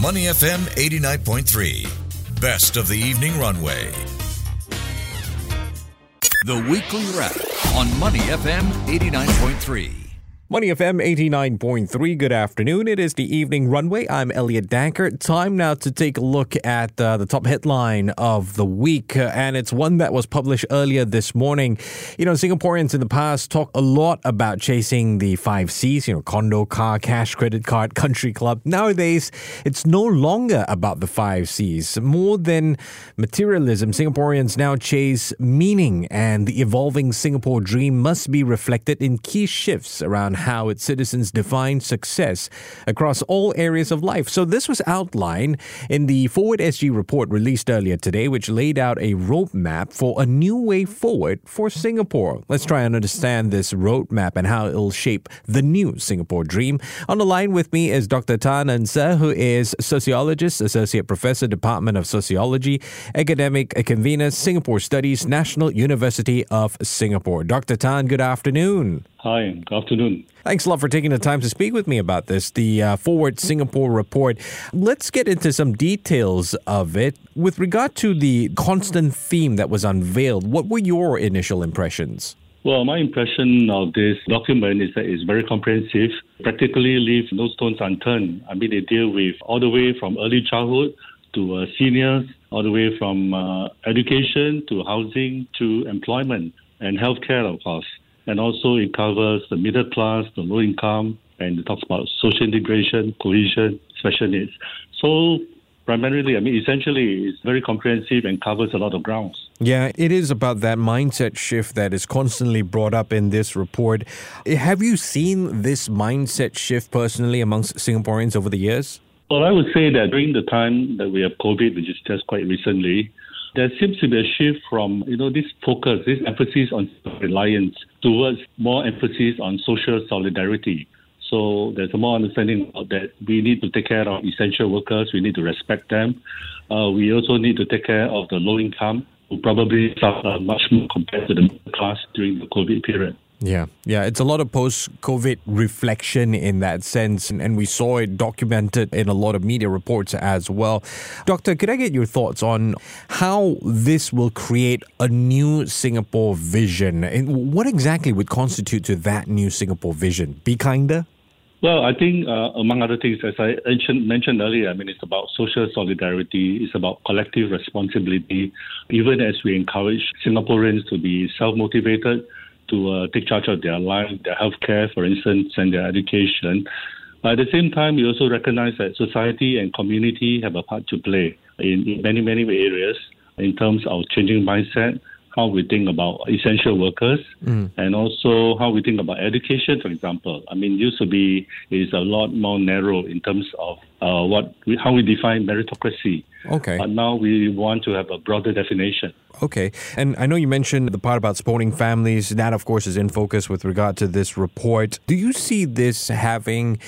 Money FM 89.3. Best of the evening runway. The weekly wrap on Money FM 89.3. Money FM 89.3. Good afternoon. It is the evening runway. I'm Elliot Dankert. Time now to take a look at uh, the top headline of the week, uh, and it's one that was published earlier this morning. You know, Singaporeans in the past talk a lot about chasing the five C's, you know, condo, car, cash, credit card, country club. Nowadays, it's no longer about the five C's. More than materialism, Singaporeans now chase meaning, and the evolving Singapore dream must be reflected in key shifts around how its citizens define success across all areas of life. So, this was outlined in the Forward SG report released earlier today, which laid out a roadmap for a new way forward for Singapore. Let's try and understand this roadmap and how it'll shape the new Singapore dream. On the line with me is Dr. Tan Ern Ser, who is sociologist, associate professor, Department of Sociology, academic convener, Singapore Studies, National University of Singapore. Dr. Tan, good afternoon. Hi, good afternoon. Thanks a lot for taking the time to speak with me about this, the uh, Forward Singapore report. Let's get into some details of it. With regard to the constant theme that was unveiled, what were your initial impressions? Well, my impression of this document is that it's very comprehensive, practically leaves no stones unturned. I mean, they deal with all the way from early childhood to uh, seniors, all the way from uh, education to housing to employment and healthcare, of course. And also, it covers the middle class, the low income, and it talks about social integration, cohesion, special needs. So, primarily, I mean, essentially, it's very comprehensive and covers a lot of grounds. Yeah, it is about that mindset shift that is constantly brought up in this report. Eh, have you seen this mindset shift personally amongst Singaporeans over the years? Well, I would say that during the time that we have COVID, which is just quite recently, there seems to be a shift from you know this focus, this emphasis on reliance towards more emphasis on social solidarity. So there's a more understanding that we need to take care of essential workers. We need to respect them. Uh, we also need to take care of the low income who probably suffer much more compared to the middle class during the COVID period. Yeah, yeah, it's a lot of post COVID reflection in that sense, and, and, we saw it documented in a lot of media reports as well. Doctor, could I get your thoughts on how this will create a new Singapore vision? And what exactly would constitute to that new Singapore vision? Be kinder? Well, I think, uh, among other things, as I mentioned earlier, I mean, it's about social solidarity, it's about collective responsibility, even as we encourage Singaporeans to be self motivated to uh, take charge of their life, their healthcare, for instance, and their education. At the same time, we also recognize that society and community have a part to play in, in many, many areas in terms of changing mindset, how we think about essential workers, mm. and also how we think about education, for example. I mean, used to be is a lot more narrow in terms of uh, what we, how we define meritocracy. Okay. But now we want to have a broader definition. Okay. And I know you mentioned the part about supporting families. That, of course, is in focus with regard to this report. Do you see this having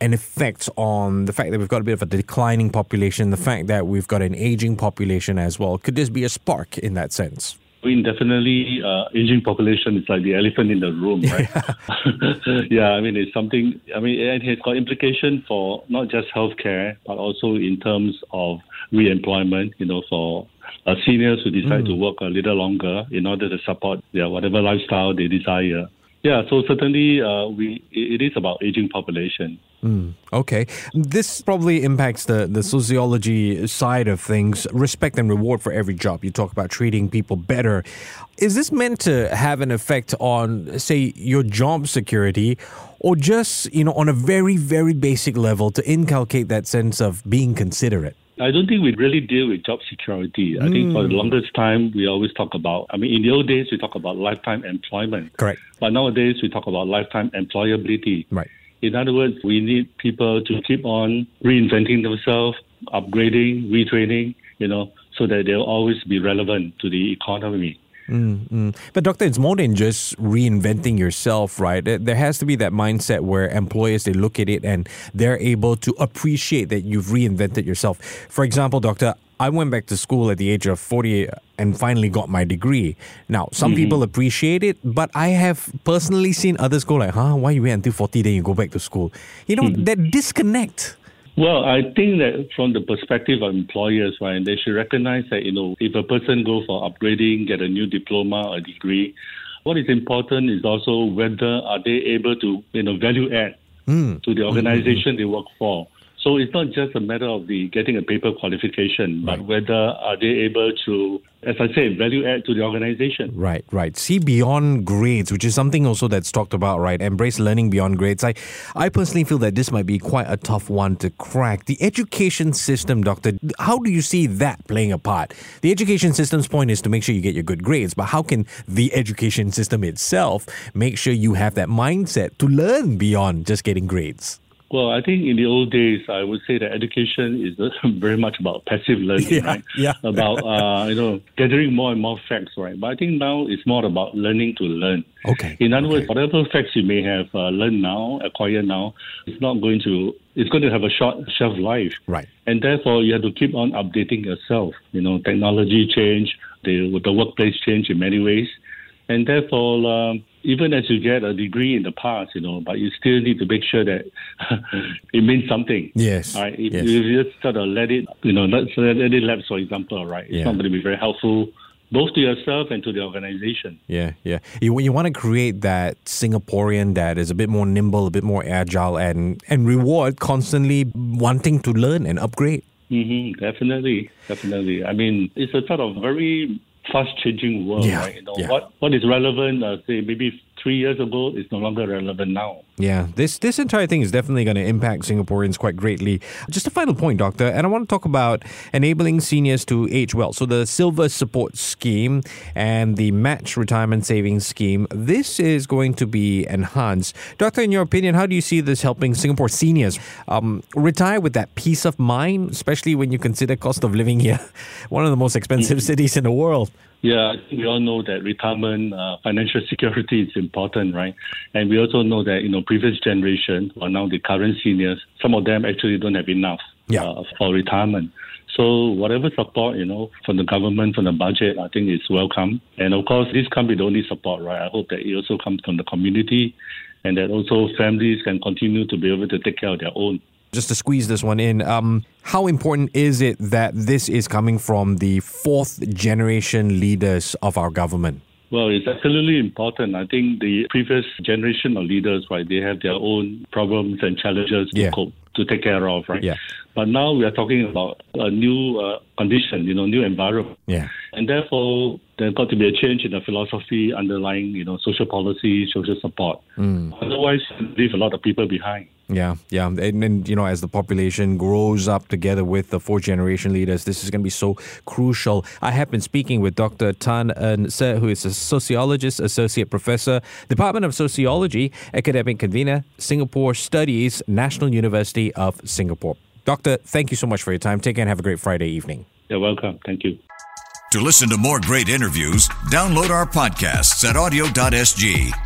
an effect on the fact that we've got a bit of a declining population, the fact that we've got an aging population as well? Could this be a spark in that sense? I mean, definitely, uh, aging population is like the elephant in the room, right? Yeah. yeah, I mean, it's something. I mean, it has got implication for not just healthcare, but also in terms of re-employment. You know, for uh, seniors who decide mm. to work a little longer in order to support their whatever lifestyle they desire. Yeah, so certainly uh, we it is about aging population. Mm, okay. This probably impacts the, the sociology side of things. Respect and reward for every job. You talk about treating people better. Is this meant to have an effect on, say, your job security, or just, you know, on a very, very basic level to inculcate that sense of being considerate? I don't think we really deal with job security. I mm. think for the hmm. longest time, we always talk about, I mean, in the old days, we talk about lifetime employment. Correct. But nowadays, we talk about lifetime employability. Right. In other words, we need people to keep on reinventing themselves, upgrading, retraining, you know, so that they'll always be relevant to the economy. Mm-hmm. But doctor, it's more than just reinventing yourself, right? There has to be that mindset where employers they look at it and they're able to appreciate that you've reinvented yourself. For example, doctor, I went back to school at the age of 40 and finally got my degree. Now, some mm-hmm. people appreciate it, but I have personally seen others go like, huh, why you wait until 40 then you go back to school? You know, mm-hmm. that disconnect Well, I think that from the perspective of employers, right, they should recognize that, you know, if a person go for upgrading, get a new diploma or degree, what is important is also whether are they able to, you know, value add mm. to the organization mm-hmm. they work for. So it's not just a matter of the getting a paper qualification, right. but whether are they able to, as I said, value add to the organization. Right, right. See beyond grades, which is something also that's talked about, right? Embrace learning beyond grades. I, I personally feel that this might be quite a tough one to crack. The education system, doctor, how do you see that playing a part? The education system's point is to make sure you get your good grades, but how can the education system itself make sure you have that mindset to learn beyond just getting grades? Well, I think in the old days, I would say that education is very much about passive learning, yeah, right? Yeah. About uh, you know gathering more and more facts, right? But I think now it's more about learning to learn. Okay. In other okay. words, whatever facts you may have uh, learned now, acquired now, it's not going to. It's going to have a short shelf life. Right. And therefore, you have to keep on updating yourself. You know, technology change, the the workplace change in many ways, and therefore. Um, even as you get a degree in the past, you know, but you still need to make sure that it means something. Yes. Right. If, yes. you just sort of let it, you know, let, let it lapse, for example, right? It's yeah. not going to be very helpful both to yourself and to the organization. Yeah, yeah. You you want to create that Singaporean that is a bit more nimble, a bit more agile, and and reward constantly wanting to learn and upgrade. Mm-hmm, definitely, definitely. I mean, it's a sort of very fast changing world, yeah, right? You know, yeah. what what is relevant, uh, say maybe three years ago is no longer relevant now. Yeah, this this entire thing is definitely going to impact Singaporeans quite greatly. Just a final point, Doctor, and I want to talk about enabling seniors to age well. So the Silver Support Scheme and the Match Retirement Savings Scheme, this is going to be enhanced. Doctor, in your opinion, how do you see this helping Singapore seniors um, retire with that peace of mind, especially when you consider cost of living here, one of the most expensive mm-hmm. cities in the world? Yeah, we all know that retirement, uh, financial security is important, right? And we also know that you know previous generation, or now the current seniors, some of them actually don't have enough yeah. uh, for retirement. So whatever support you know from the government, from the budget, I think is welcome. And of course, this can't be the only support, right? I hope that it also comes from the community, and that also families can continue to be able to take care of their own just to squeeze this one in, um, how important is it that this is coming from the fourth generation leaders of our government? Well, it's absolutely important. I think the previous generation of leaders, right, they have their own problems and challenges yeah. to cope, to take care of, right? Yeah. But now we are talking about a new uh, condition, you know, new environment. Yeah. And therefore, there's got to be a change in the philosophy underlying, you know, social policy, social support. Mm. Otherwise, leave a lot of people behind. Yeah, yeah, and, and you know, as the population grows up together with the fourth generation leaders, this is going to be so crucial. I have been speaking with Dr. Tan Ern Ser, who is a sociologist, associate professor, Department of Sociology, academic convener, Singapore Studies, National University of Singapore. Doctor, thank you so much for your time. Take care and have a great Friday evening. You're welcome. Thank you. To listen to more great interviews, download our podcasts at awedio.sg